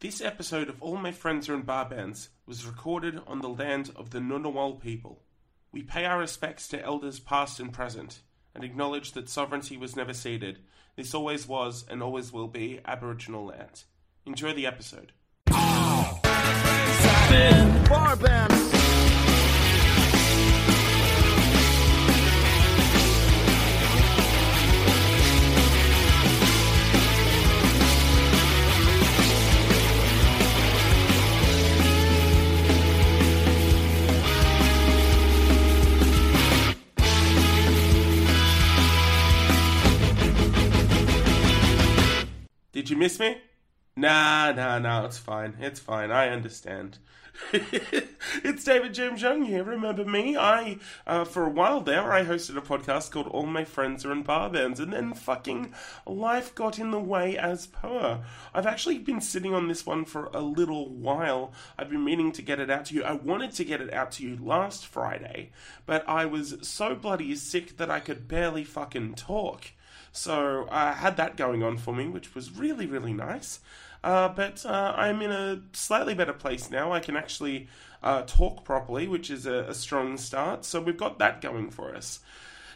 This episode of All My Friends Are in Bar Bands was recorded on the land of the Ngunnawal people. We pay our respects to elders past and present and acknowledge that sovereignty was never ceded. This always was and always will be Aboriginal land. Enjoy the episode. Bar bands. You miss me? Nah, nah, nah, it's fine. It's fine. I understand. it's David James Young here. Remember me? I, uh, for a while there, I hosted a podcast called All My Friends Are in Bar Bands, and then fucking life got in the way as per. I've actually been sitting on this one for a little while. I've been meaning to get it out to you. I wanted to get it out to you last Friday, but I was so bloody sick that I could barely fucking talk. So I had that going on for me, which was really, really nice. Uh, but uh, I'm in a slightly better place now. I can actually uh, talk properly, which is a, a strong start. So we've got that going for us.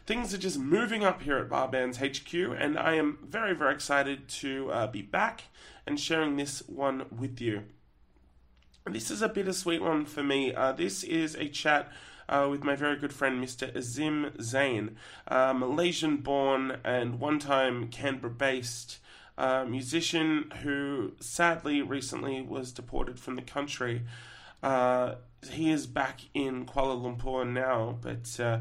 Things are just moving up here at Barbands HQ, and I am very, very excited to uh, be back and sharing this one with you. This is a bittersweet one for me. Uh, this is a chat uh, with my very good friend Mr. Azim Zain, uh, Malaysian born and one time Canberra based uh, musician who sadly recently was deported from the country. Uh, he is back in Kuala Lumpur now, but uh,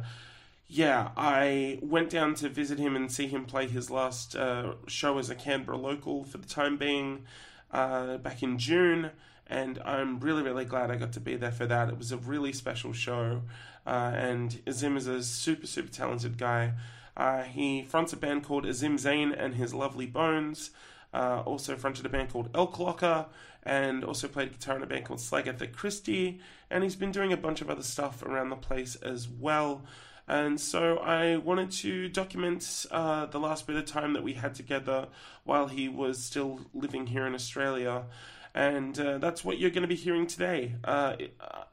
yeah, I went down to visit him and see him play his last show as a Canberra local for the time being back in June, and I'm really, really glad I got to be there for that. It was a really special show, uh, and Azim is a super, super talented guy. Uh, he fronts a band called Azim Zain and His Lovely Bones. Uh, also fronted a band called Elk Locker, and also played guitar in a band called Slagatha Christie. And he's been doing a bunch of other stuff around the place as well. And so I wanted to document uh, the last bit of time that we had together while he was still living here in Australia. And uh, that's what you're going to be hearing today. Uh,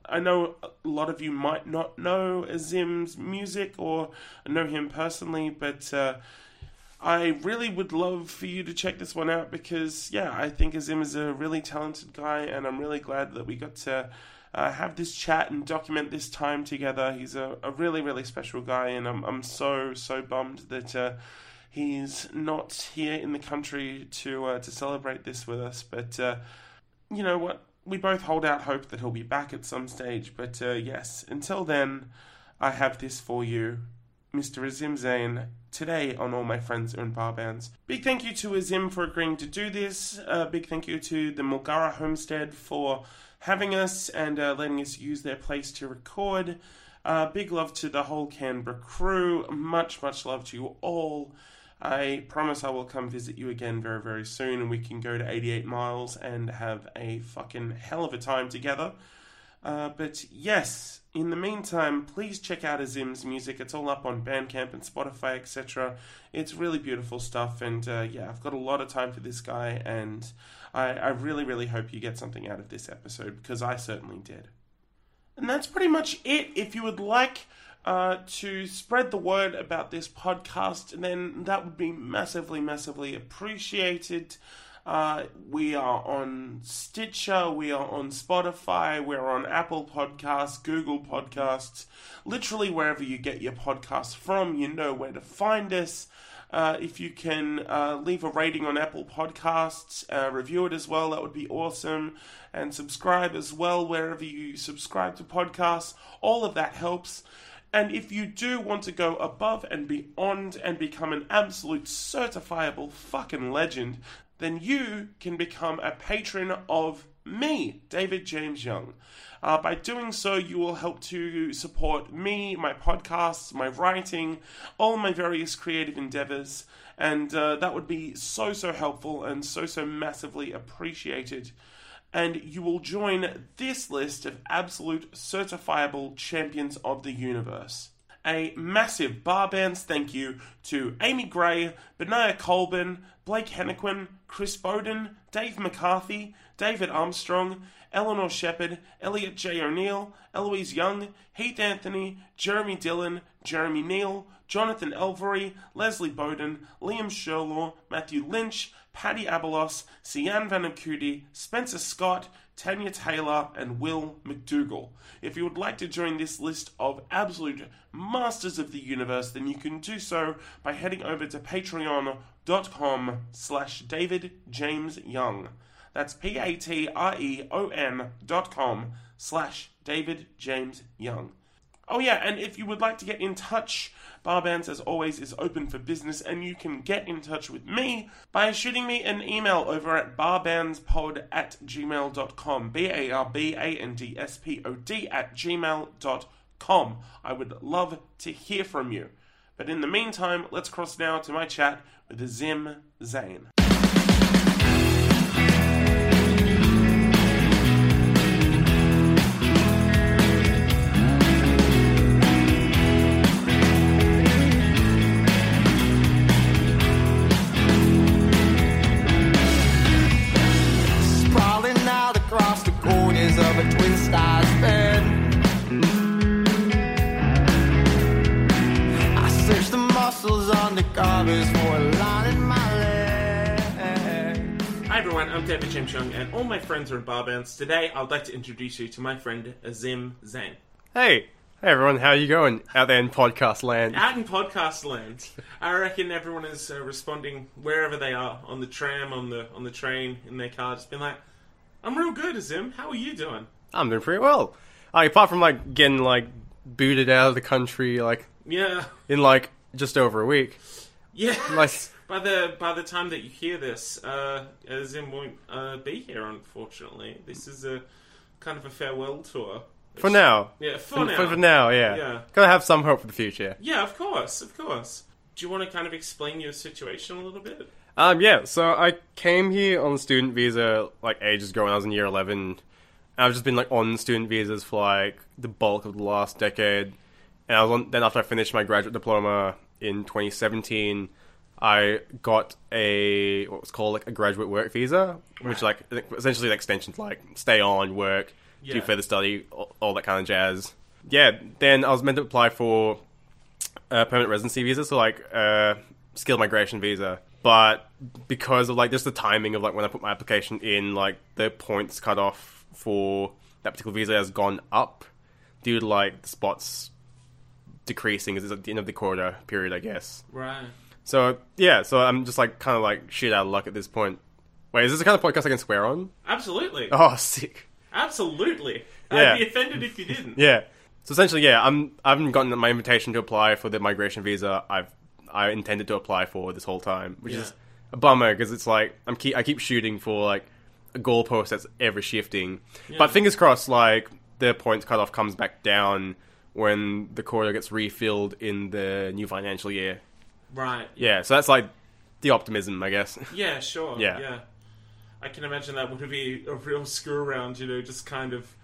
I know a lot of you might not know Azim's music or know him personally, but uh, I really would love for you to check this one out because, yeah, I think Azim is a really talented guy, and I'm really glad that we got to uh, have this chat and document this time together. He's a, a really, really special guy, and I'm, I'm so, so bummed that uh, he's not here in the country to uh, to celebrate this with us. But you know what? We both hold out hope that he'll be back at some stage. But uh, yes, until then, I have this for you. Mr. Azim Zain, today on All My Friends Are in Bar Bands. Big thank you to Azim for agreeing to do this. Uh, big thank you to the Mulgara Homestead for having us and uh, letting us use their place to record. Uh, big love to the whole Canberra crew. Much, much love to you all. I promise I will come visit you again very, very soon and we can go to 88 miles and have a fucking hell of a time together. Uh, but yes, in the meantime, please check out Azim's music. It's all up on Bandcamp and Spotify, etc. It's really beautiful stuff, and uh, yeah, I've got a lot of time for this guy, and I, I really, really hope you get something out of this episode because I certainly did. And that's pretty much it. If you would like uh, to spread the word about this podcast, then that would be massively, massively appreciated. Uh, we are on Stitcher, we are on Spotify, we're on Apple Podcasts, Google Podcasts, literally wherever you get your podcasts from, you know where to find us. Uh, if you can uh, leave a rating on Apple Podcasts, uh, review it as well, that would be awesome. And subscribe as well wherever you subscribe to podcasts. All of that helps. And if you do want to go above and beyond and become an absolute certifiable fucking legend, then you can become a patron of me, David James Young. Uh, by doing so, you will help to support me, my podcasts, my writing, all my various creative endeavors, and uh, that would be so, so helpful and so, so massively appreciated. And you will join this list of absolute certifiable champions of the universe. A massive bar bands thank you to Amy Gray, Benaya Colbin, Blake Hennequin, Chris Bowden, Dave McCarthy, David Armstrong, Eleanor Shepard, Elliot J. O'Neill, Eloise Young, Heath Anthony, Jeremy Dillon, Jeremy Neal, Jonathan Elvery, Leslie Bowden, Liam Sherlaw, Matthew Lynch, Paddy Abelos, Sian Vanakudi, Spencer Scott, Tanya Taylor, and Will McDougall. If you would like to join this list of absolute masters of the universe, then you can do so by heading over to patreon.com slash David James Young. That's P-A-T-R-E-O-N dot com slash David James Young. Oh yeah, and if you would like to get in touch, Barbands as always is open for business and you can get in touch with me by shooting me an email over at barbandspod at gmail.com. B-A-R-B-A-N-D-S-P-O-D at gmail.com. I would love to hear from you. But in the meantime, let's cross now to my chat with Zim Zain. Everyone, I'm David James Young, and all my friends are in bar bands. Today, I'd like to introduce you to my friend Azim Zain. Hey, hey everyone, how you going out there in podcast land? Out in podcast land, I reckon everyone is uh, responding wherever they are on the tram, on the on the train, in their car, just been like, "I'm real good, Azim. How are you doing?" I'm doing pretty well. Like, apart from like getting like booted out of the country like Yeah, in like just over a week. yeah. Like by the by the time that you hear this, uh, Azim won't uh, be here. Unfortunately, this is a kind of a farewell tour. for now. Yeah, for For, now. for, for now, yeah. Yeah. Gotta have some hope for the future. Yeah, of course, of course. Do you want to kind of explain your situation a little bit? Um, yeah, so I came here on student visa like ages ago when I was in year 11. And I've just been like on student visas for like the bulk of the last decade. And I was on, then after I finished my graduate diploma in 2017, I got a what was called like a graduate work visa, which like essentially an extension to like stay on, work, Yeah. do further study, all, all that kind of jazz. Yeah, then I was meant to apply for a permanent residency visa, so like uh, skilled migration visa. But because of like just the timing of like when I put my application in, like the points cut off for that particular visa has gone up due to like the spots decreasing as it's at the end of the quarter period, I guess. Right. So yeah, so I'm just like kind of like shit out of luck at this point. Wait, is this the kind of podcast I can swear on? Absolutely. Oh, sick. Absolutely. Yeah. I'd be offended if you didn't. Yeah. So essentially, yeah, I'm I haven't gotten my invitation to apply for the migration visa. I've I intended to apply for this whole time, which Yeah. is a bummer because it's like I'm keep I keep shooting for like a goalpost that's ever shifting. Yeah. But fingers crossed, like the points cutoff comes back down when the quarter gets refilled in the new financial year. Right. Yeah, so that's like the optimism, I guess. Yeah, sure. Yeah. Yeah. I can imagine that would be a real screw around, you know, just kind of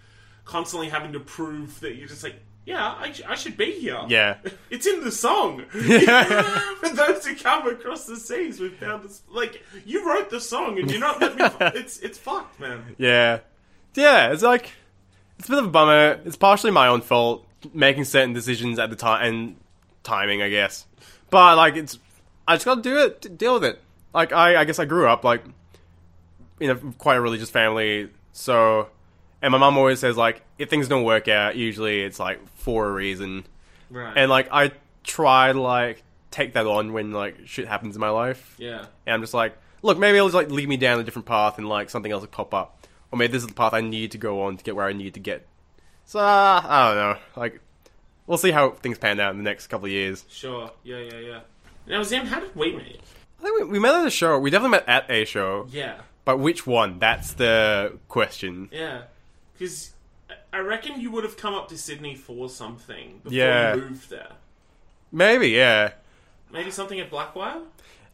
constantly having to prove that you're just like, yeah, I, sh- I should be here. Yeah. It's in the song. Yeah. For those who come across the seas, we've found this. Like, you wrote the song and you're not letting me. It's, it's fucked, man. Yeah. Yeah, it's like it's a bit of a bummer. It's partially my own fault making certain decisions at the time and timing, I guess. But like it's I just got to do it, deal with it. Like I I guess I grew up like in a quite a religious family, so and my mom always says like if things don't work out, usually it's like for a reason. Right. And like I try to like take that on when like shit happens in my life. yeah. And I'm just like, look, maybe it'll just like lead me down a different path and like something else will pop up. Or maybe this is the path I need to go on to get where I need to get. So, uh, I don't know. Like, we'll see how things pan out in the next couple of years. Sure. Yeah, yeah, yeah. Now, Zim, how did we meet? I think we, we met at a show. We definitely met at a show. Yeah. But which one? That's the question. Yeah. Because I reckon you would have come up to Sydney for something before Yeah. you moved there. Maybe, yeah. Maybe something at Blackwire?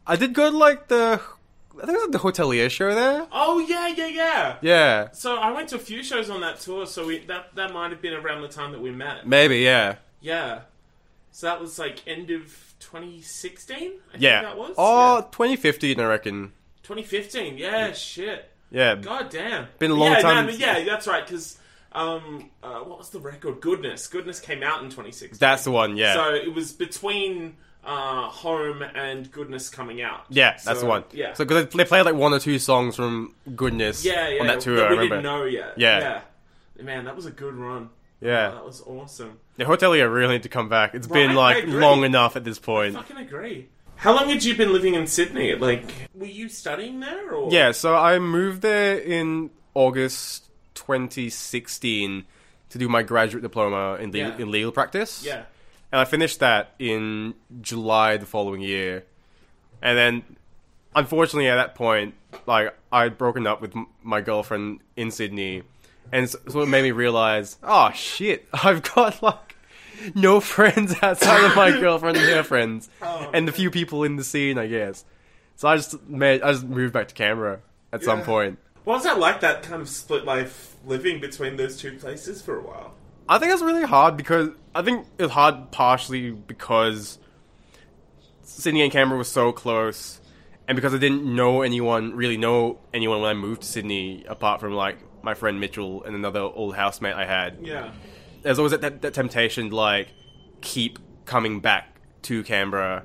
I did go to like the. I think it was the hotelier show there. Oh, yeah, yeah, yeah. Yeah. So I went to a few shows on that tour, so we, that, that might have been around the time that we met. Maybe, yeah. Yeah. So that was like end of 2016? I Yeah. think that was? Oh, 2015, I reckon. 2015. Yeah, shit. Yeah, God damn. Been a long yeah, time. No, yeah, that's right. Because um, uh, what was the record? Goodness. Goodness came out in 2016. that's the one. Yeah, So it was between uh, Home and Goodness coming out. yeah, that's So, the one. Yeah. so because they played like one or two songs from Goodness yeah, yeah. on that tour. That I we remember. didn't know yet. Yeah. yeah. Man, that was a good run. Yeah. that was awesome. The Hotelier really need to come back. It's Right, been like long enough at this point. I fucking agree. How long had you been living in Sydney? Like, were you studying there, or Yeah, so I moved there in August 2016 to do my graduate diploma in, Yeah. in legal practice. Yeah. And I finished that in July the following year. And then, unfortunately, at that point, like, I'd broken up with m- my girlfriend in Sydney. And so so it made me realize, oh shit, I've got, like, no friends outside of my girlfriend and her friends. Oh, and the few people in the scene, I guess. So I just made, I just moved back to Canberra at some point. What was that like? That kind of split life, living between those two places for a while. I think it's really hard because I think it's hard partially because Sydney and Canberra was so close, and because I didn't know anyone, really know anyone when I moved to Sydney, apart from like my friend Mitchell and another old housemate I had. Yeah. There's always that, that, that temptation to like keep coming back to Canberra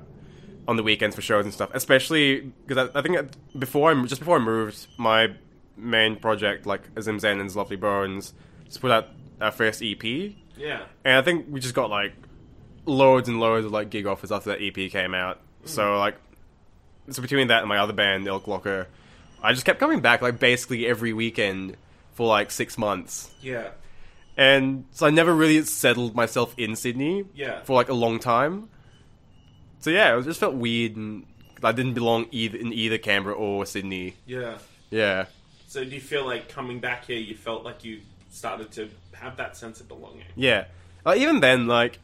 on the weekends for shows and stuff. Especially because I, I think before I just before I moved, my main project like Azim Zain and Lovely Bones just put out our first EP. Yeah. And I think we just got like loads and loads of like gig offers after that EP came out. Hmm. So like, so between that and my other band, Elk Locker, I just kept coming back like basically every weekend for like six months. Yeah. And so I never really settled myself in Sydney Yeah. for like a long time. So yeah, it just felt weird and I didn't belong either in either Canberra or Sydney. Yeah. Yeah. So do you feel like coming back here, you felt like you started to have that sense of belonging? Yeah. Like, even then, like,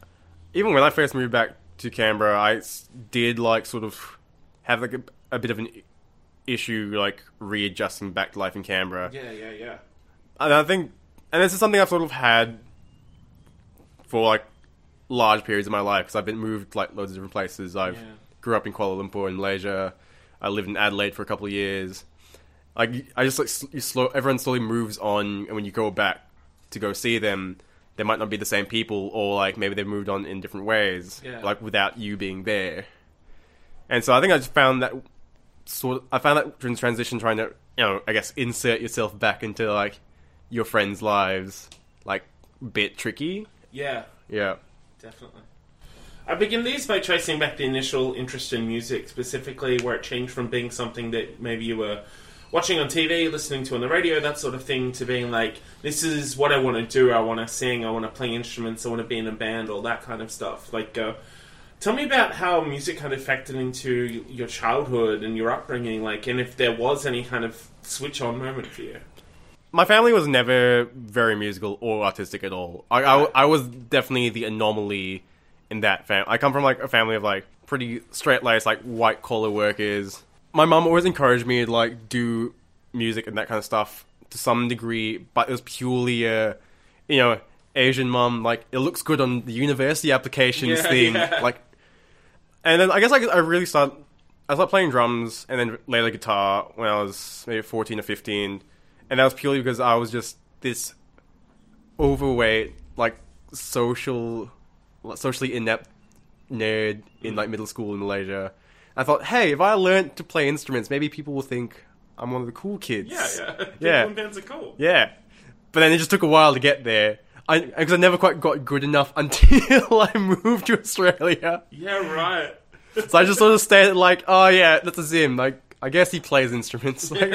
even when I first moved back to Canberra, I did, like, sort of have, like, a, a bit of an issue, like, readjusting back to life in Canberra. Yeah, yeah, yeah. And I think, and this is something I've sort of had for, like, large periods of my life, because I've been moved, like, loads of different places. I've Yeah. grew up in Kuala Lumpur in Malaysia. I lived in Adelaide for a couple of years. Like, I just, like, you slow, everyone slowly moves on, and when you go back to go see them, they might not be the same people, or like maybe they've moved on in different ways, Yeah. like without you being there. And so I think I just found that sort. Of, I found that during transition, trying to you know, I guess insert yourself back into like your friends' lives, like bit tricky. Yeah, Yeah, definitely. I begin these by tracing back the initial interest in music, specifically where it changed from being something that maybe you were watching on TV, listening to on the radio, that sort of thing, to being like, this is what I want to do. I want to sing. I want to play instruments. I want to be in a band. All that kind of stuff. Like, uh, tell me about how music kind of factored into your childhood and your upbringing. Like, and if there was any kind of switch on moment for you. my family was never very musical or artistic at all. I, I, I was definitely the anomaly in that family. I come from like a family of like pretty straight laced like white collar workers. My mum always encouraged me to like do music and that kind of stuff to some degree, but it was purely a you know Asian mum like it looks good on the university applications Yeah, thing yeah. like. And then I guess like I really started. I started playing drums and then later guitar when I was maybe fourteen or fifteen, and that was purely because I was just this overweight, like social, socially inept nerd in mm. like middle school in Malaysia. I thought, hey, if I learned to play instruments, maybe people will think I'm one of the cool kids. Yeah, yeah. Yeah. Bands are cool. Yeah. But then it just took a while to get there. I because I never quite got good enough until I moved to Australia. Yeah, right. So I just sort of stayed like, oh yeah, that's a Zim. Like, I guess he plays instruments. Like,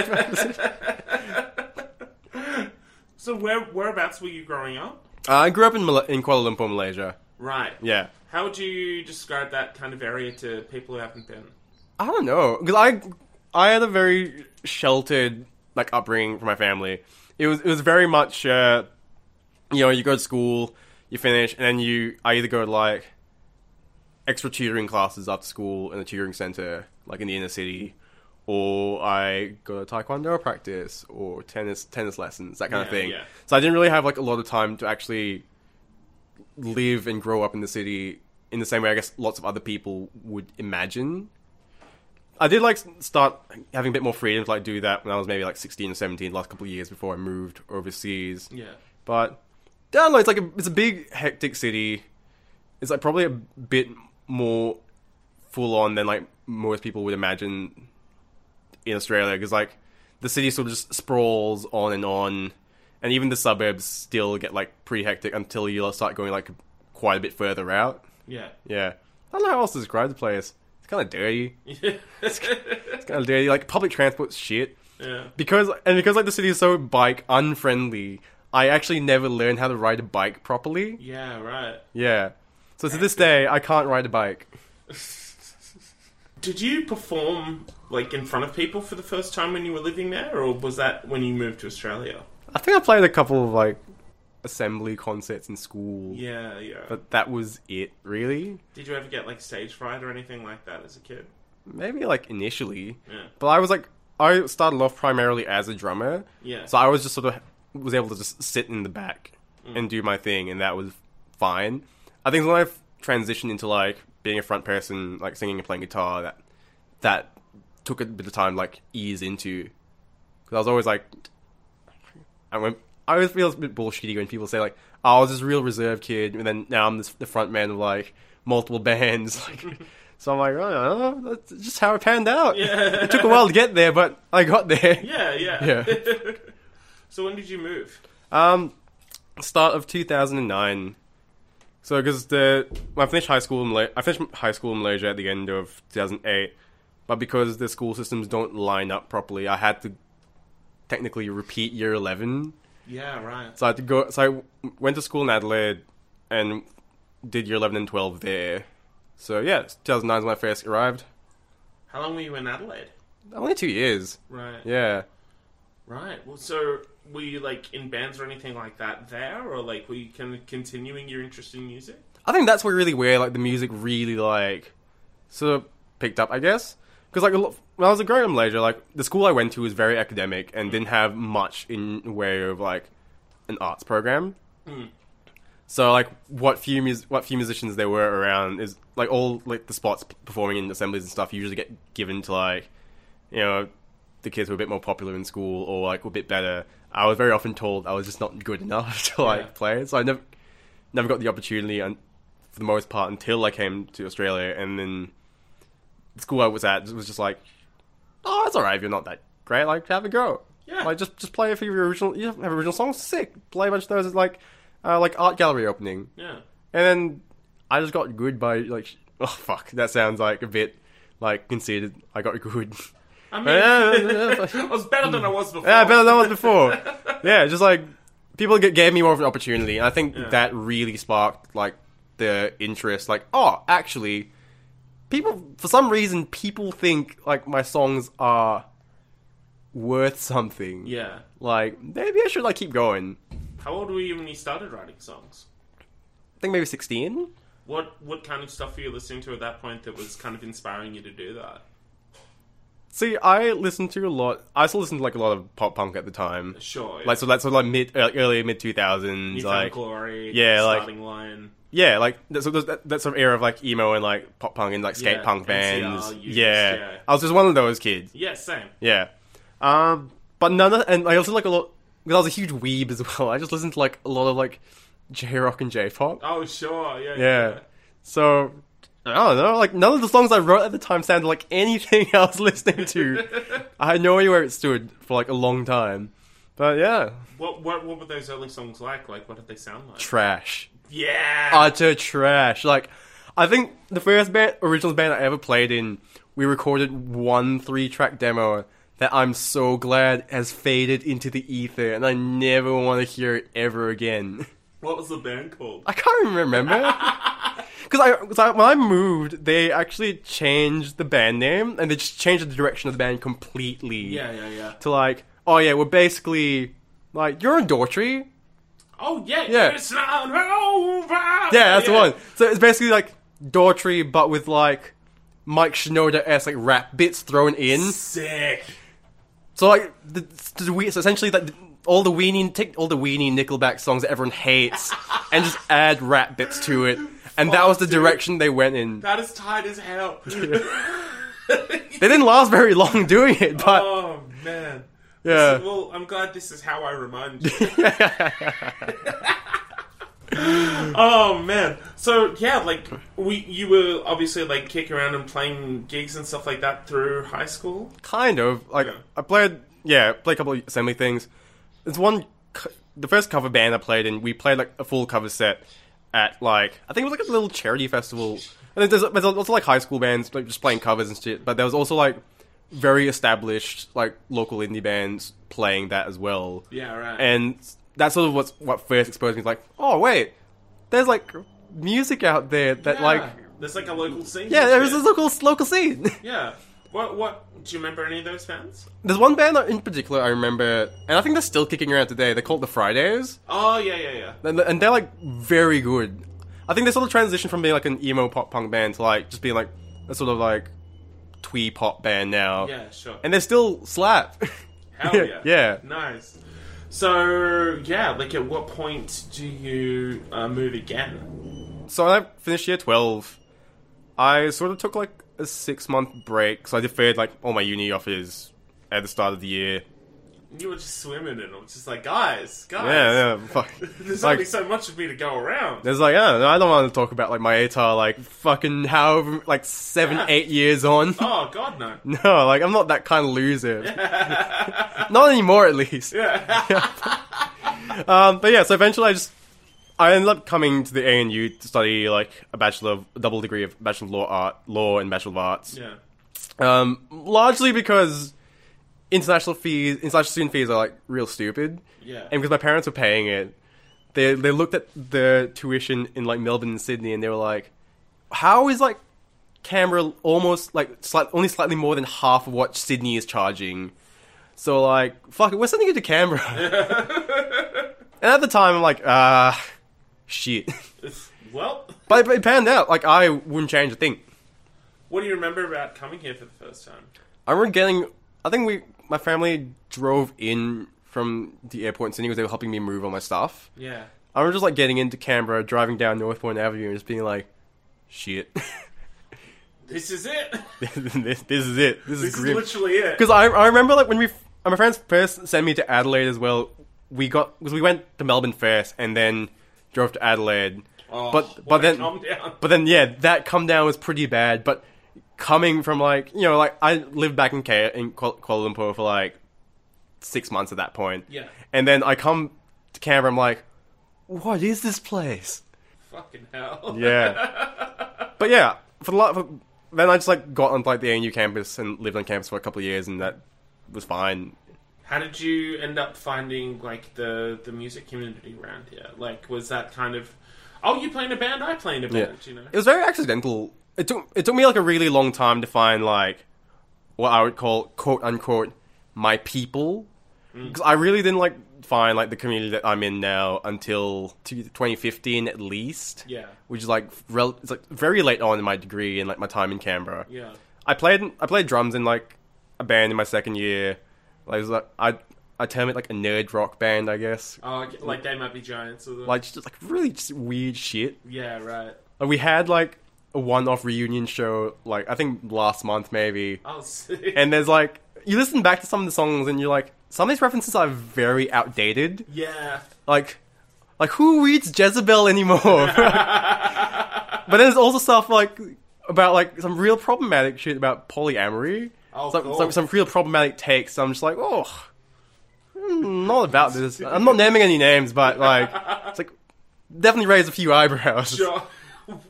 So where whereabouts were you growing up? Uh, I grew up in Mal- in Kuala Lumpur, Malaysia. Right. Yeah. How would you describe that kind of area to people who haven't been? I don't know because I I had a very sheltered like upbringing from my family. It was it was very much uh, you know you go to school, you finish, and then you I either go to like extra tutoring classes after school in a tutoring center like in the inner city, or I go to taekwondo practice or tennis tennis lessons that kind of thing. yeah. So I didn't really have like a lot of time to actually live and grow up in the city in the same way I guess lots of other people would imagine. I did like start having a bit more freedom to like do that when I was maybe like 16 or 17, last couple of years before I moved overseas. Yeah. But I don't. It's like a, it's a big hectic city. It's like probably a bit more full on than like most people would imagine in Australia because like the city sort of just sprawls on and on, and even the suburbs still get like pretty hectic until you start going like quite a bit further out. Yeah. Yeah, I don't know how else to describe the place. It's kind of dirty. Yeah. It's kind of dirty. Like public transport's shit yeah. because and because like the city is so bike unfriendly. I actually never learned how to ride a bike properly. Yeah, right. Yeah. So to this day, I can't ride a bike. Did you perform like in front of people for the first time when you were living there, or was that when you moved to Australia? I think I played a couple of like assembly concerts in school, Yeah, yeah. but that was it really. Did you ever get like stage fright or anything like that as a kid? Maybe like initially, Yeah. but I was like I started off primarily as a drummer, Yeah. so I was just sort of was able to just sit in the back mm. and do my thing, and that was fine. I think when I transitioned into like being a front person, like singing and playing guitar, that that took a bit of time like ease into. Because I was always like, I went. I always feel it's a bit bullshitty when people say like, oh, "I was this real reserved kid," and then now I'm this, the front man of like multiple bands. Like, so I'm like, oh, that's just how it panned out. Yeah. It took a while to get there, but I got there. Yeah, yeah. Yeah. so when did you move? Um, start of 2009. So because the when I finished high school in Malaysia, I finished high school in Malaysia at the end of 2008, but because the school systems don't line up properly, I had to technically repeat year 11. Yeah, right. So I had to go. So I went to school in Adelaide and did year 11 and 12 there. So yeah, 2009 is when I first arrived. How long were you in Adelaide? Only two years. Right. Yeah. Right. Well, so were you like in bands or anything like that there, or like were you kind of continuing your interest in music? I think that's where really where like the music really like sort of picked up, I guess. Because like a lot, when I was growing up in Malaysia, like the school I went to was very academic and didn't have much in way of like an arts program. Hmm. So like what few mus- what few musicians there were around is like all like the spots performing in assemblies and stuff usually get given to like you know the kids who were a bit more popular in school or like were a bit better. I was very often told I was just not good enough to like Yeah. play, so I never never got the opportunity un- for the most part until I came to Australia, and then the school I was at was just like, oh, it's alright if you're not that great. Like, have a go. Yeah. Like, just just play a few of your original. You have original songs, sick. Play a bunch of those at like uh, like art gallery opening, Yeah. and then I just got good by like oh fuck that sounds like a bit like conceited. I got good. I mean, I was better than I was before. Yeah, better than I was before. yeah, just like people g- gave me more of an opportunity, and I think Yeah. that really sparked like the interest. Like, oh, actually, people for some reason people think like my songs are worth something. Yeah. Like maybe I should like keep going. How old were you when you started writing songs? I think maybe sixteen. What what kind of stuff were you listening to at that point that was kind of inspiring you to do that? See, I listened to a lot. I still listened to like a lot of pop punk at the time. Sure. Like so, that's of like mid, early mid two thousands. Like Glory. yeah, like- starting line. Yeah, like that, so there's that, that sort of era of like emo and like pop punk and like skate Yeah, punk MCR bands. used, yeah. yeah. I was just one of those kids. Yeah, same. Yeah, um, but none of and I also like a lot because I was a huge weeb as well. I just listened to like a lot of like J rock and J pop. Oh, sure. Yeah. Yeah, so I don't know. Like none of the songs I wrote at the time sounded like anything I was listening to. I had no idea where it stood for like a long time. But yeah, What what what were those early songs like? Like, what did they sound like? trash. Yeah. utter trash. Like, I think the first band, original band I ever played in, we recorded one three-track demo that I'm so glad has faded into the ether, and I never want to hear it ever again. what was the band called? I can't even remember. Because I, 'cause I, when I moved, they actually changed the band name, and they just changed the direction of the band completely. Yeah, yeah, yeah. To like, oh yeah, we're basically like you're in Daughtry. Oh yeah, Yeah. It's not over. Yeah, that's the one. So it's basically like Daughtry, but with like Mike Shinoda esque like rap bits thrown in. Sick. So like the, the so essentially that all the weenie take all the weenie Nickelback songs that everyone hates and just add rap bits to it. And that was the dude. direction they went in. That is tight as hell. they didn't last very long doing it, but oh man. Yeah. Well, I'm glad this is how I remind you. oh man. So yeah, like we you were obviously like kicking around and playing gigs and stuff like that through high school. Kind of. Like Yeah. I played, yeah, played a couple of assembly things. There's one, the first cover band I played in. We played like a full cover set at like I think it was like a little charity festival. And there's, there's also like high school bands like just playing covers and shit. But there was also like very established like local indie bands playing that as well. Yeah, right. And that's sort of what's what first exposed me. Like, oh wait, there's like music out there that Yeah. like there's like a local scene. yeah, there's this local local scene. Yeah. What what do you remember any of those bands? There's one band in particular I remember, and I think they're still kicking around today. They're called the Fridays, Oh yeah, yeah, yeah. and, and they're like very good. I think they sort of transitioned from being like an emo pop punk band to like just being like a sort of like twee pop band now. Yeah, sure. And they're still slap. Hell yeah. yeah. Nice. So yeah, like at what point do you uh, move again? So I finished year 12, I sort of took like a six month break. So I deferred like all my uni offers at the start of the year. You were just swimming in them, just like guys, guys. Yeah, yeah. Fuck. There's Like- only so much of me to go around. There's like, I don't, I don't want to talk about like my ATAR like fucking however like seven, eight years on. Oh God, no. No, like I'm not that kind of loser. not anymore, at least. Yeah. um, but yeah, so eventually I just I ended up coming to the ANU to study like a bachelor of a double degree of bachelor of law art, law and bachelor of arts. Yeah. Um, largely because international fees, international student fees are like real stupid. Yeah. And because my parents were paying it, they they looked at the tuition in like Melbourne and Sydney, and they were like, "How is like Canberra almost like slight, only slightly more than half of what Sydney is charging?" So like, fuck it, we're sending you to Canberra. and at the time, I'm like, ah, shit. Well, but, but it panned out. Like I wouldn't change a thing. what do you remember about coming here for the first time? I remember getting. I think we, my family drove in from the airport in Sydney because they were helping me move all my stuff. Yeah. I remember just like getting into Canberra, driving down Northbourne Avenue, and just being like, "Shit, This is it. this, this is it. This, This is is grim." literally it. Because I, I remember like when we, my friends first sent me to Adelaide as well. We got because we went to Melbourne first, and then drove to Adelaide. Oh, but but then calm down. but then yeah, that come down was pretty bad. But coming from like you know like I lived back in K- in Kuala Lumpur for like six months at that point. Yeah. and then I come to Canberra. I'm like, what is this place? Fucking hell. Yeah, but yeah, for the lot. For, then I just like got on like the ANU campus and lived on campus for a couple of years, and that was fine. How did you end up finding like the the music community around here? Like, was that kind of, oh, you play in a band, I play in a band, you know? It was very accidental. It took it took me like a really long time to find like what I would call quote unquote my people mm. because I really didn't like find like the community that I'm in now until 2015 at least. Yeah. which is like rel- it's like very late on in my degree and like my time in Canberra. Yeah. I played I played drums in like a band in my second year. Like, it was, like I I term it like a nerd rock band, I guess. Oh, okay, like they might be giants. Or the... Like just like really just weird shit. yeah, right. Like, we had like one-off reunion show, like I think last month maybe. Oh, sick. And there's like you listen back to some of the songs and you're like, some of these references are very outdated. yeah. Like, like who reads Jezebel anymore? but then there's also stuff like about like some real problematic shit about polyamory. Oh, some, cool. some, some real problematic takes. I'm just like, oh, not about this. I'm not naming any names, but like, it's like definitely raise a few eyebrows. Sure.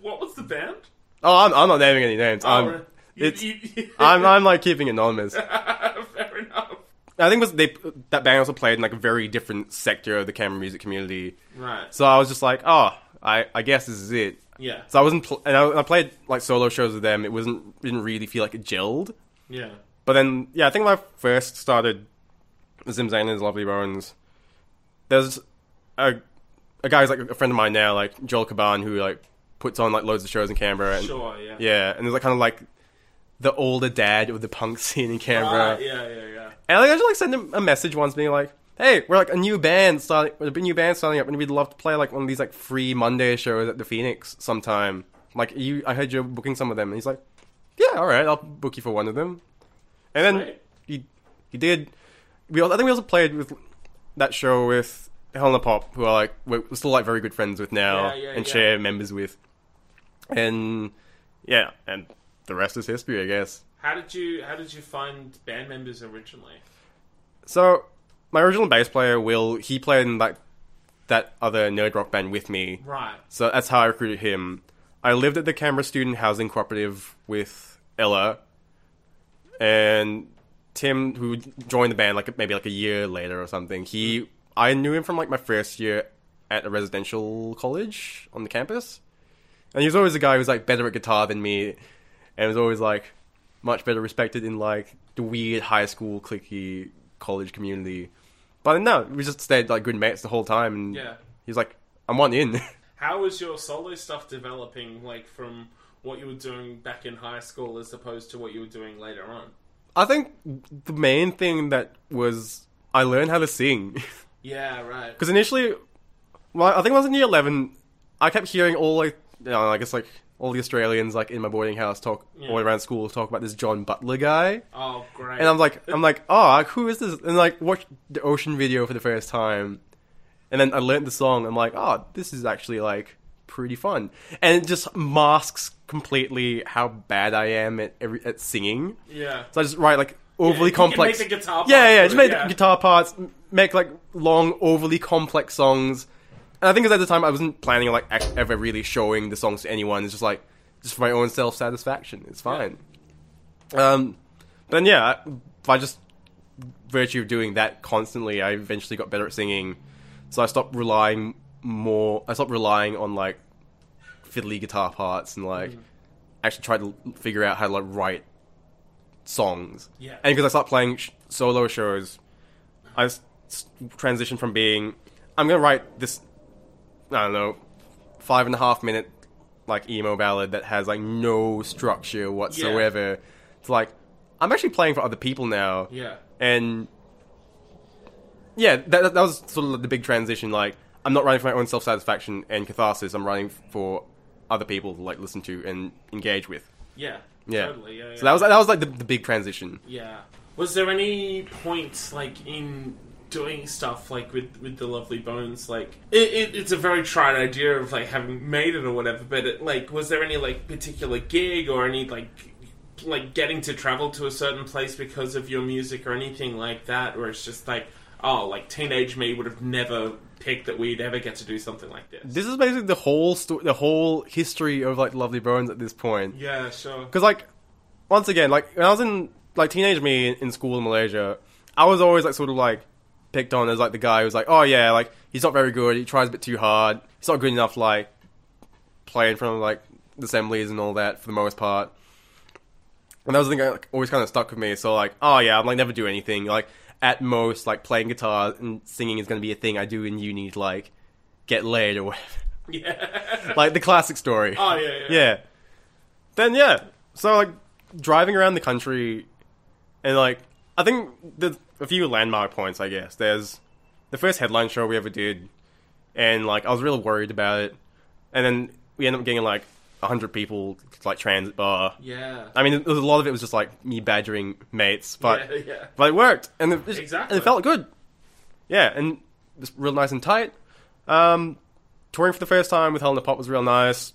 What was the band? Oh, I'm, I'm not naming any names. Oh, I'm, right. You- it's, you- I'm, I'm like keeping anonymous. Fair enough. I think was they that band also played in like a very different sector of the Canberra music community. Right. So I was just like, oh, I, I guess this is it. Yeah. So I wasn't, pl- and I, I played like solo shows with them. It wasn't didn't really feel like it gelled. Yeah. But then, yeah, I think when I first started Zim Zain and Lovely Bones, there's a a guy who's like a friend of mine now, like Joel Caban, who like puts on like loads of shows in Canberra. And, Sure. Yeah. Yeah, and there's like kind of like the older dad of the punk scene in ah, Canberra. Right, yeah. Yeah. Yeah. And like, I just like sent him a message once, being like, "Hey, we're like a new band starting, we're a new band starting up, and we'd love to play like one of these like free Monday shows at the Phoenix sometime. Like, you, I heard you're booking some of them." And he's like, yeah, all right, I'll book you for one of them. And then Sweet. he he did. We I think we also played with that show with Helena Pop, who are like we're still like very good friends with now Yeah, yeah, and yeah. share members with. And yeah, and the rest is history, I guess. How did you How did you find band members originally? So my original bass player, Will, he played in like that other nerd rock band with me. Right. So that's how I recruited him. I lived at the Canberra Student Housing Cooperative with Ella and Tim, who joined the band like maybe like a year later or something. He, I knew him from like my first year at a residential college on the campus, and he was always a guy who was like better at guitar than me, and was always like much better respected in like the weird high school clicky college community. But no, we just stayed like good mates the whole time, and Yeah. he's like, "I'm one in." How was your solo stuff developing, like from what you were doing back in high school as opposed to what you were doing later on? I think the main thing that was I learned how to sing Yeah, right. because initially, well, I think when I was in year eleven, I kept hearing all like, you know, I guess like all the Australians like in my boarding house talk all around school talk about this John Butler guy, Oh, great. and I'm like, I'm like, oh, who is this? And like watch the Ocean video for the first time, and then I learned the song. I'm like, oh, this is actually like pretty fun, and it just masks completely how bad I am at every at singing. yeah. So I just write like overly you can complex. make the guitar yeah, parts yeah, just make yeah. the guitar parts, make like long, overly complex songs. And I think 'cause at the time I wasn't planning on like ever really showing the songs to anyone. It's just like just for my own self satisfaction. It's fine. Um, but then yeah, by just virtue of doing that constantly, I eventually got better at singing. So I stopped relying more. I stopped relying on like fiddly guitar parts and like actually tried to figure out how to like write songs. Yeah. And because I started playing sh- solo shows, I s- transitioned from being I'm gonna write this I don't know five and a half minute like emo ballad that has like no structure whatsoever It's like I'm actually playing for other people now Yeah. and yeah, that, that was sort of the big transition. Like, I'm not writing for my own self satisfaction and catharsis. I'm writing for other people to like listen to and engage with. Yeah. Yeah. Totally. Yeah. So that was that was like the, the big transition. Yeah. Was there any point like in doing stuff like with with the Lovely Bones? Like it, it, it's a very tried idea of like having made it or whatever. But it, like, was there any like particular gig or any like like getting to travel to a certain place because of your music or anything like that? Or it's just like oh, like teenage me would have never picked that we'd ever get to do something like this. This is basically the whole sto- the whole history of like Lovely Bones at this point. yeah. Sure. Because like, once again, like when I was in like teenage me in, in school in Malaysia, I was always like sort of like picked on as like the guy who's like, oh yeah, like he's not very good. He tries a bit too hard. He's not good enough like play in front of like assemblies and all that for the most part. And that was the thing that like, always kind of stuck with me. So like, oh yeah, I'm like never do anything. Like at most, like playing guitar and singing is going to be a thing I do in uni to like get laid or whatever. Yeah. like the classic story. oh yeah. Yeah. Yeah. Then yeah. So like driving around the country and like I think there's a few landmark points I guess. There's the first headline show we ever did and like I was really worried about it. And then we ended up getting like hundred people to, like transit bar. Yeah. I mean a lot of it was just like me badgering mates, but yeah, yeah. but it worked, and it, just- Exactly. and it felt good. Yeah, and it's real nice and tight. Um, touring for the first time with Helena Pop was real nice.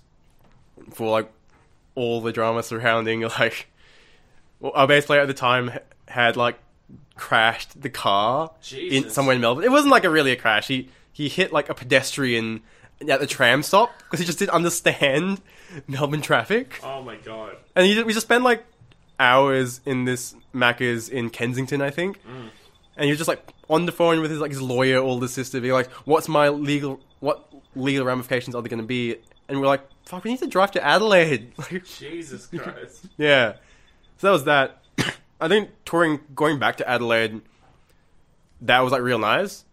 For like all the drama surrounding like well, our bass player at the time had like crashed the car in somewhere in Melbourne. It wasn't like a really a crash. He he hit like a pedestrian at the tram stop because he just didn't understand Melbourne traffic. Oh my god. And he, we just spent like hours in this Macca's in Kensington, I think. Mm. And he was just like on the phone with his like his lawyer, all the sister, being like, "What's my legal? What legal ramifications are there going to be?" And we're like, "Fuck, we need to drive to Adelaide." Like, Jesus Christ. yeah. So that was that. I think touring, going back to Adelaide, that was like real nice.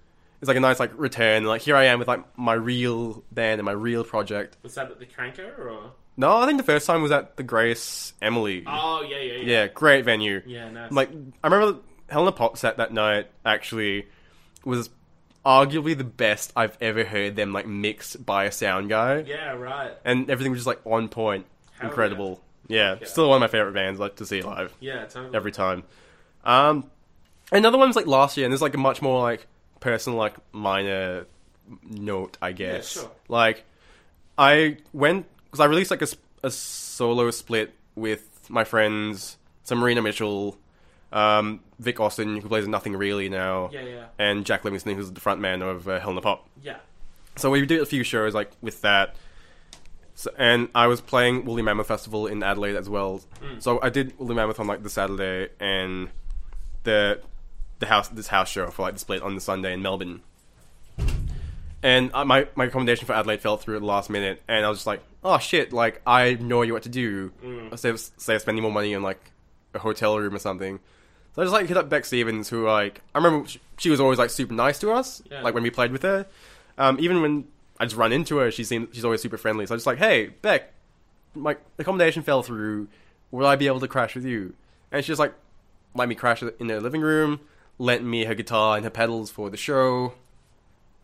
It's like a nice like return. Like here I am with like my real band and my real project. Was that at the Cranker or? No, I think the first time was at the Grace Emily. Oh yeah, yeah, yeah. Yeah, great venue. Yeah, nice. Like I remember Helena Pop set that night actually was arguably the best I've ever heard them like mixed by a sound guy. Yeah, right. And everything was just like on point. Hell Incredible. Yeah, Yeah. still one of my favorite bands like to see live Yeah, totally. every time. Um, another one was like last year, and there's like a much more like personal, like minor note, I guess. sure. Like, I went because I released like a, a solo split with my friends, some Marina Mitchell, um, Vic Austin, who plays Nothing Really now, Yeah, yeah, and Jack Livingston, who's the front man of uh, Helena Pop. yeah. So we did a few shows like with that. So, and I was playing Woolly Mammoth Festival in Adelaide as well. So I did Woolly Mammoth on like the Saturday and the the house this house show for like the split on the Sunday in Melbourne. And uh, my my accommodation for Adelaide fell through at the last minute, and I was just like, "Oh shit! Like I know you what to do. Instead of say spending more money on like a hotel room or something." So I just like hit up Beck Stevens, who like I remember she, she was always like super nice to us, Yeah. like when we played with her. Um, even when I just run into her, she seems she's always super friendly. So I just like, hey Beck, my accommodation fell through. Will I be able to crash with you? And she's like let me crash in her living room, lent me her guitar and her pedals for the show,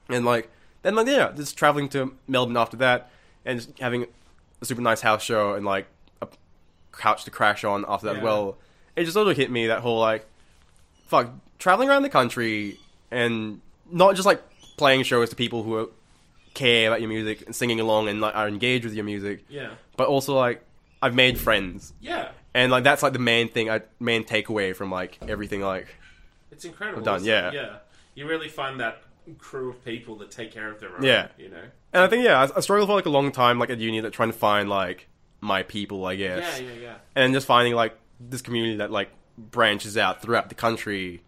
and like then like yeah, just traveling to Melbourne after that and just having a super nice house show and like a couch to crash on after that as Yeah. well. It just sort of hit me that whole like fuck traveling around the country and not just like playing shows to people who are, care about your music and singing along and like are engaged with your music, Yeah. but also like I've made friends Yeah. and like that's like the main thing, I main takeaway from like everything like It's incredible. done, isn't yeah. it? Yeah. You really find that crew of people that take care of their own. Yeah. You know? And I think yeah, I, I struggled for like a long time, like at uni, that trying to find like my people, I guess, Yeah, yeah, yeah. and just finding like this community that like branches out throughout the country.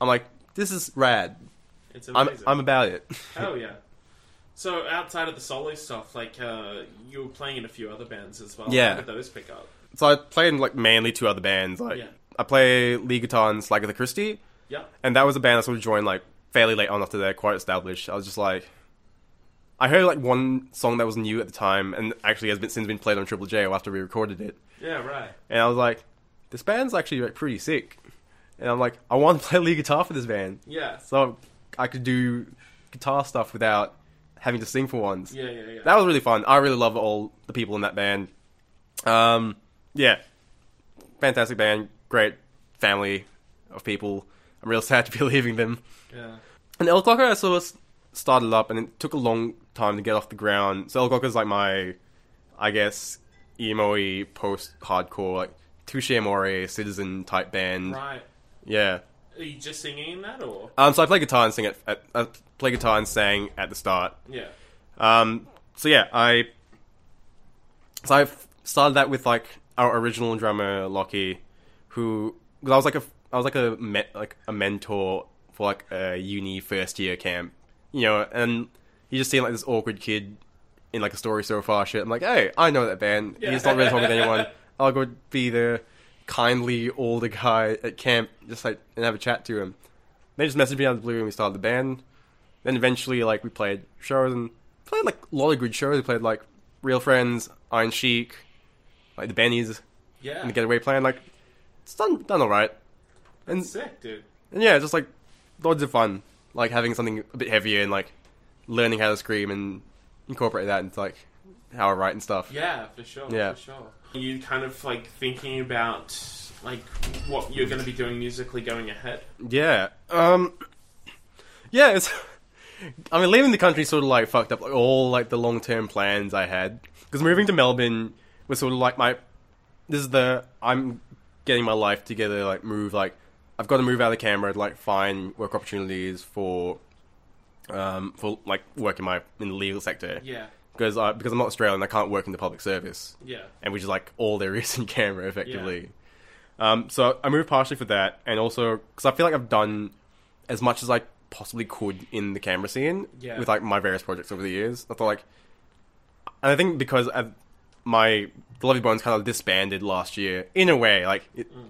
I'm like, this is rad. It's I'm amazing. I'm about it. Oh yeah. So outside of the solo stuff, like uh, you were playing in a few other bands as well. Yeah. How did those pick up? so I played in like mainly two other bands. Like Yeah. I play lead guitar in Slagatha Christie, Yeah. and that was a band I sort of joined like fairly late on after they're quite established. I was just like. I heard like one song that was new at the time, and actually has been, since been played on Triple J after we recorded it. Yeah. Right. And I was like, this band's actually like pretty sick. And I'm like, I want to play lead guitar for this band. Yeah. So I could do guitar stuff without having to sing for once. Yeah. Yeah. Yeah. That was really fun. I really love all the people in that band. Um, yeah. Fantastic band. Great family of people. I'm real sad to be leaving them. yeah. And El Clocker, I sort of started up, and it took a long time to get off the ground. So El Clocker's like my, I guess, emo-y post-hardcore, like Touche Amore, Citizen type band. Right. Yeah. Are you just singing in that, or Um, so I play guitar and sing at, at I play guitar and sang at the start. yeah? Um, so yeah, I so I started that with like our original drummer Lockie, who because I was like a I was like a me, like a mentor for like a uni first year camp, you know, and you just see like this awkward kid in like a story so far shit. I'm like, hey, I know that band. He's not really talking to anyone. I'll go be the kindly older guy at camp, just like and have a chat to him. They just messaged me out of the blue and we started the band. Then eventually, like, we played shows and played like a lot of good shows. We played like Real Friends, Iron Chic, like the Bennies, Yeah. and the Getaway Plan. Like, it's done done all right. And, Sick, dude. and yeah, just like loads of fun. Like having something a bit heavier and like learning how to scream and incorporate that into like how I write and stuff. Yeah, for sure. Yeah. For sure. You kind of like thinking about like what you're going to be doing musically going ahead. Yeah. Um. Yeah, it's. I mean, leaving the country sort of like fucked up like all like the long term plans I had because moving to Melbourne was sort of like my. This is the I'm getting my life together. Like move like I've got to move out of Canberra to like find work opportunities for, um, for like work in my in the legal sector Yeah. Because I because I'm not Australian I can't work in the public service Yeah. and which is like all there is in Canberra, effectively. Yeah. Um, so I moved partially for that, and also because I feel like I've done as much as I possibly could in the Canberra scene Yeah. with like my various projects over the years. I thought like, and I think because I, my the Lovely Bones kind of disbanded last year in a way, like it, Mm.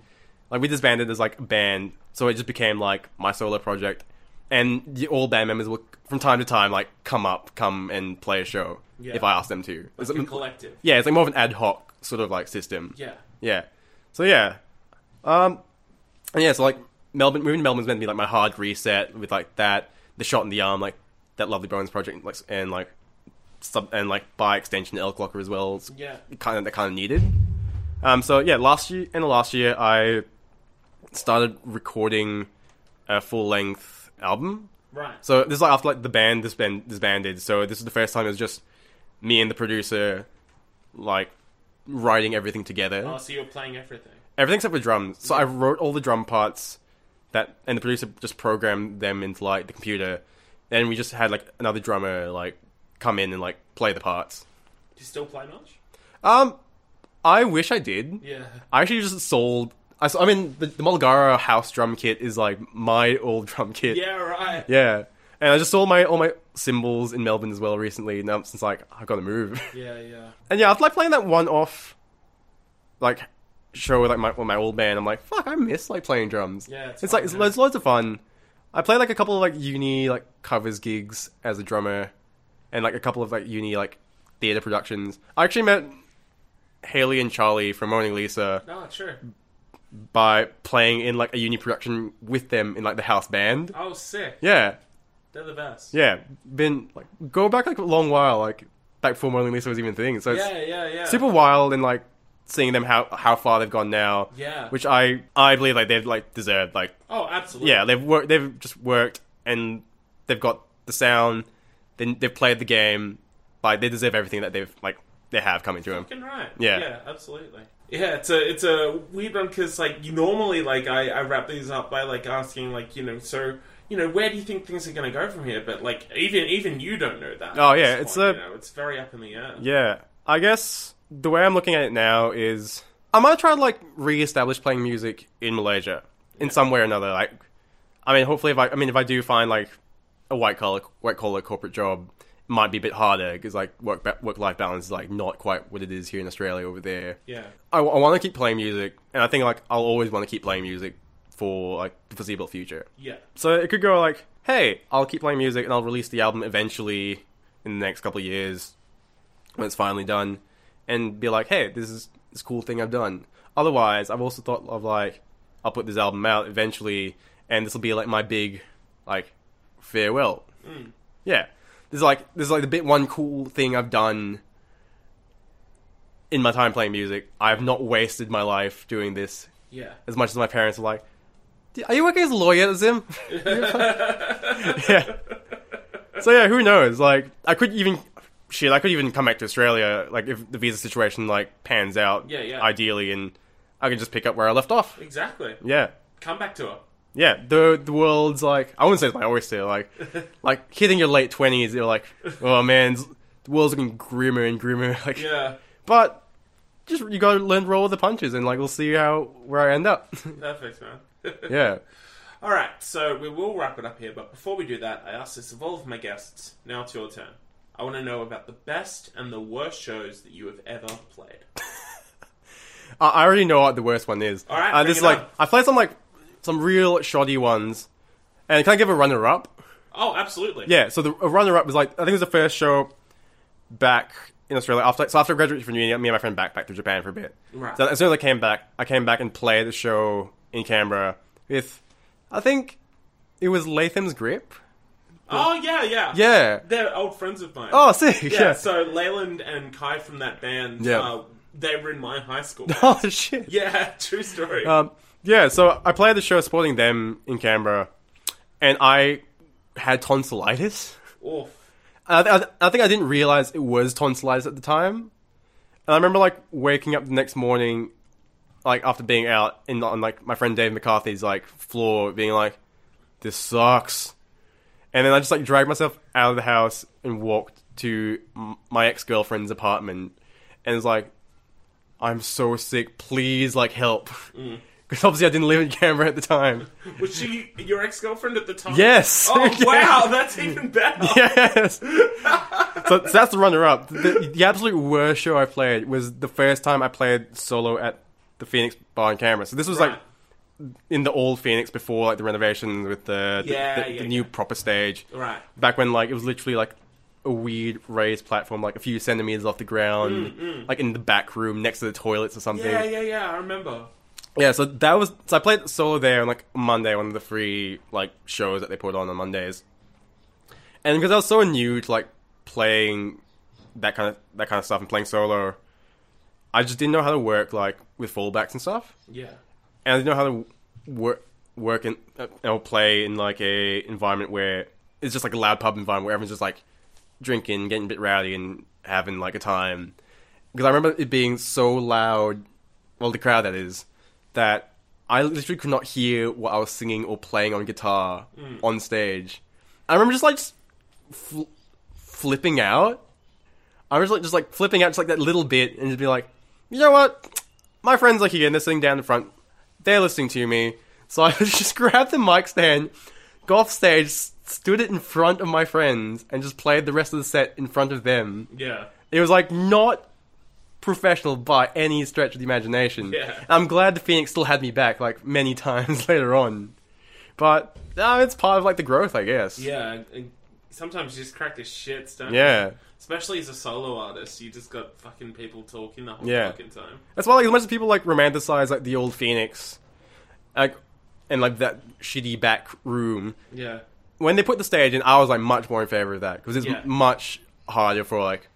like we disbanded as like a band, so it just became like my solo project, and all band members will from time to time like come up, come and play a show Yeah. if I ask them to. Like It's- a collective. yeah, it's like more of an ad hoc sort of like system. Yeah. Yeah. So yeah. Um and yeah, so like Melbourne moving to Melbourne's meant to be like my hard reset with like that, the shot in the arm, like that Lovely Bones project like and like sub and like by extension El Clocker as well. It's Yeah. kind of that kind of needed. Um, so yeah, last year in the last year, I started recording a full length album. Right. So this is like after like the band this band disbanded. So this is the first time it was just me and the producer, like writing everything together. Oh, so you're playing everything. Everything except for drums. So I wrote all the drum parts that, and the producer just programmed them into like the computer. Then we just had like another drummer like come in and like play the parts. Do you still play much? Um, I wish I did. Yeah. I actually just sold. I, I mean, the, the Mulgara house drum kit is like my old drum kit. Yeah, right. Yeah. And I just sold my all my cymbals in Melbourne as well recently. Now since like I got to move. Yeah, yeah. And yeah, after like playing that one off, like show with like my with my old band, I'm like, fuck, I miss like playing drums. Yeah, it's it's, fun, like it's, it's loads of fun. I played like a couple of like uni like covers gigs as a drummer, and like a couple of like uni like theater productions. I actually met Haley and Charlie from Moaning Lisa No, sure. by playing in like a uni production with them in like the house band. Oh, sick. Yeah, They're the best. yeah, been like go back like a long while, like back before Moaning Lisa was even a thing. So it's Yeah, yeah, yeah. super wild and like seeing them how how far they've gone now. Yeah. Which I I believe like they've like deserved like Oh, absolutely. yeah they've worked they've just worked and they've got the sound then they've played the game like they deserve everything that they've like they have coming to them. Fucking right. Yeah. Yeah, absolutely. Yeah, it's a it's a weird one because like you normally like I, I wrap these up by like asking like you know so you know where do you think things are going to go from here? But like even even you don't know that. Oh, yeah, it's point, a- you know, it's very up in the air. Yeah, I guess the way I'm looking at it now is I might try to like re-establish playing music in Malaysia in some way or another. Like, I mean, hopefully, if I, I mean, if I do find like a white collar, white collar corporate job, might be a bit harder because like work work life balance is like not quite what it is here in Australia over there. Yeah. I, want to keep playing music, and I think like I'll always want to keep playing music for like the foreseeable future. Yeah. So it could go like, hey, I'll keep playing music and I'll release the album eventually in the next couple of years when it's finally done, and be like, hey, this is this cool thing I've done. Otherwise, I've also thought of like, I'll put this album out eventually, and this will be like my big, like, farewell. Mm. Yeah, this is like this is like the bit one cool thing I've done in my time playing music. I have not wasted my life doing this Yeah. as much as my parents are like, "D- "Are you working as a lawyer, Zim?" yeah. So yeah, who knows? Like, I could even shit. I could even come back to Australia, like if the visa situation like pans out, Yeah, yeah. ideally, and I can just pick up where I left off. Exactly. Yeah. Come back to her. Yeah, the the world's like I wouldn't say it's my oyster. Like, like hitting your late twenties, you're like, oh man, the world's looking grimmer and grimmer. Like, Yeah. but just you gotta learn to roll with the punches, and like we'll see how where I end up. Perfect, man. yeah. All right, so we will wrap it up here, but before we do that, I ask this of all of my guests. Now it's your turn. I want to know about the best and the worst shows that you have ever played. I already know what the worst one is. All right, uh, this is like on. I played some like some real shoddy ones, and can I give a runner up? Oh, absolutely. Yeah, so the runner up was like I think it was the first show back in Australia after so after graduating from uni, me and my friend backpacked to Japan for a bit. Right. So as soon as I came back, I came back and played the show in Canberra with I think it was Latham's Grip. Oh, yeah, yeah. Yeah. They're old friends of mine. Oh, sick. yeah, Yeah. so Leyland and Kai from that band, Yeah. uh, they were in my high school. oh shit. yeah, true story. Um, yeah, so I played the show supporting them in Canberra, and I had tonsillitis. Oof. I, I, I think I didn't realize it was tonsillitis at the time. And I remember like waking up the next morning, like after being out in on like my friend Dave McCarthy's like floor, being like, "This sucks," and then I just like dragged myself out of the house and walked to m- my ex girlfriend's apartment, and was like, "I'm so sick, please like help," mm. because obviously I didn't live in Canberra at the time. Was she your ex girlfriend at the time? Yes. Oh, Yeah. wow, that's even better. Yes. so, so that's the runner-up. The, the absolute worst show I played was the first time I played solo at the Phoenix Bar in Canberra. So this was like in the old Phoenix before like the renovations with the the, Yeah, the, yeah, the new proper stage. Right. Back when like it was literally like a weird raised platform, like a few centimeters off the ground, like in the back room next to the toilets or something. Mm, Yeah, yeah, yeah, I remember. Yeah, so that was so I played solo there on like Monday, one of the free like shows that they put on on Mondays. And because I was so new to like playing that kind of that kind of stuff and playing solo, I just didn't know how to work like with fallbacks and stuff, Yeah. and I didn't know how to work work in uh, or play in like a environment where it's just like a loud pub environment where everyone's just like drinking, getting a bit rowdy, and having like a time. Because I remember it being so loud, well, the crowd that is, that I literally could not hear what I was singing or playing on guitar on stage. I remember just like just fl- flipping out. I was like just like flipping out just like that little bit and just be like, you know what? My friends are here and they're sitting down in the front. They're listening to me. So I just grabbed the mic stand, got off stage, stood it in front of my friends, and just played the rest of the set in front of them. Yeah. It was like not professional by any stretch of the imagination. Yeah. I'm glad the Phoenix still had me back like many times later on. But no, it's part of like the growth, I guess. Yeah. and Sometimes you just crack the shits, don't Yeah. you? Especially as a solo artist, you just got fucking people talking the whole Yeah. fucking time. That's why like as much as people like romanticize like the old Phoenix, like and like that shitty back room. Yeah. When they put the stage in, I was like much more in favor of that because it's Yeah. m- much harder for like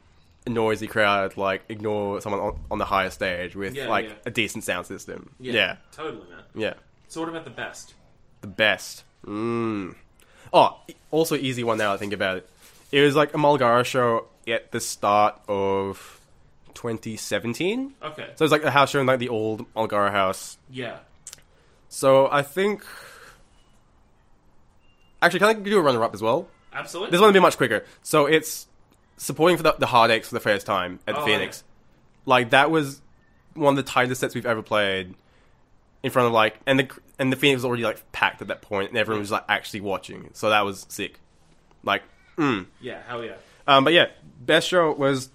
a noisy crowd to, like ignore someone on, on the higher stage with Yeah, like yeah. a decent sound system. Yeah. yeah, Totally, man. yeah. So what about the best? The best. Mm. Oh, e- also easy one now I think about it. It was like a Mulgara show at the start of 2017. Okay. So it was like a house show in like the old Mulgara house. Yeah. So I think. Actually, can I do a runner up as well? Absolutely. This one will be much quicker. So it's supporting for the, the Heartaches for the first time at the Oh, Phoenix. Like that was one of the tightest sets we've ever played in front of like, and the and the Phoenix was already like packed at that point, and everyone was like actually watching. So that was sick. Like, mm. Yeah. Hell yeah. Um, but yeah, best show was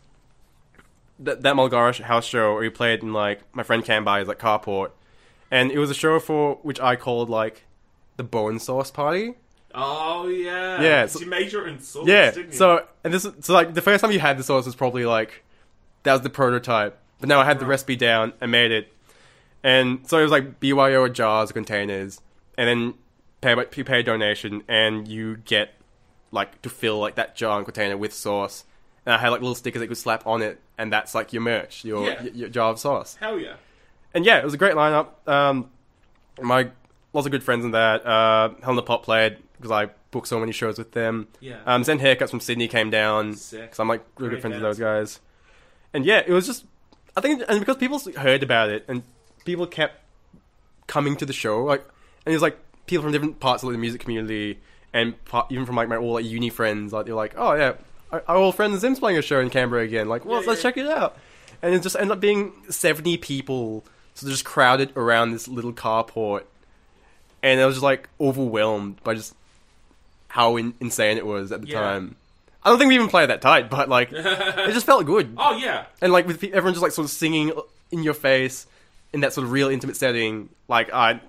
that that Mulgarash house show where we played in like my friend came by his like carport, and it was a show for which I called like the Bone Sauce Party. Oh yeah. yeah. so- you made your own sauce, Yeah. didn't you? So and this is- so like the first time you had the sauce was probably like that was the prototype, but now I had the recipe down and made it, and so it was like BYO jars, containers, and then pay you pay a donation and you get like to fill like that jar and container with sauce. And I had like little stickers that you could slap on it, and that's like your merch, your Yeah. your, your jar of sauce. Hell yeah. And yeah, it was a great lineup. Um, my lots of good friends in that. Uh, Helena Pop played because I booked so many shows with them. Yeah. Um, Zen Haircuts from Sydney came down because I'm like really good friends with those guys. And yeah, it was just I think and because people heard about it and people kept coming to the show like and it was like people from different parts of the music community and even from like my all like uni friends like they're like oh yeah our, our old friend Zim's playing a show in Canberra again like well Yeah, let's yeah. check it out and it just ended up being 70 people so they're just crowded around this little carport and I was just like overwhelmed by just how in- insane it was at the Yeah. time. I don't think we even played that tight, but like it just felt good. Oh yeah. And like with pe- everyone just like sort of singing in your face in that sort of real intimate setting, like I,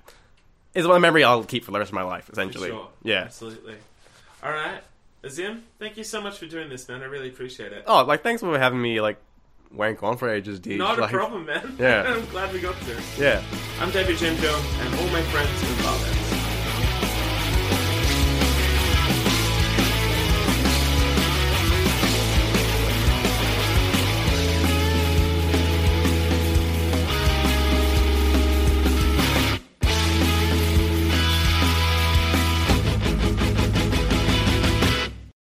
it's one memory I'll keep for the rest of my life. For Essentially, sure. yeah. Absolutely. All right. Azim, thank you so much for doing this, man. I really appreciate it. Oh, like thanks for having me like wank on for ages, dude. Not a problem, man. Yeah. I'm glad we got to. Yeah. I'm David Jim Jones, and all my friends and lovers.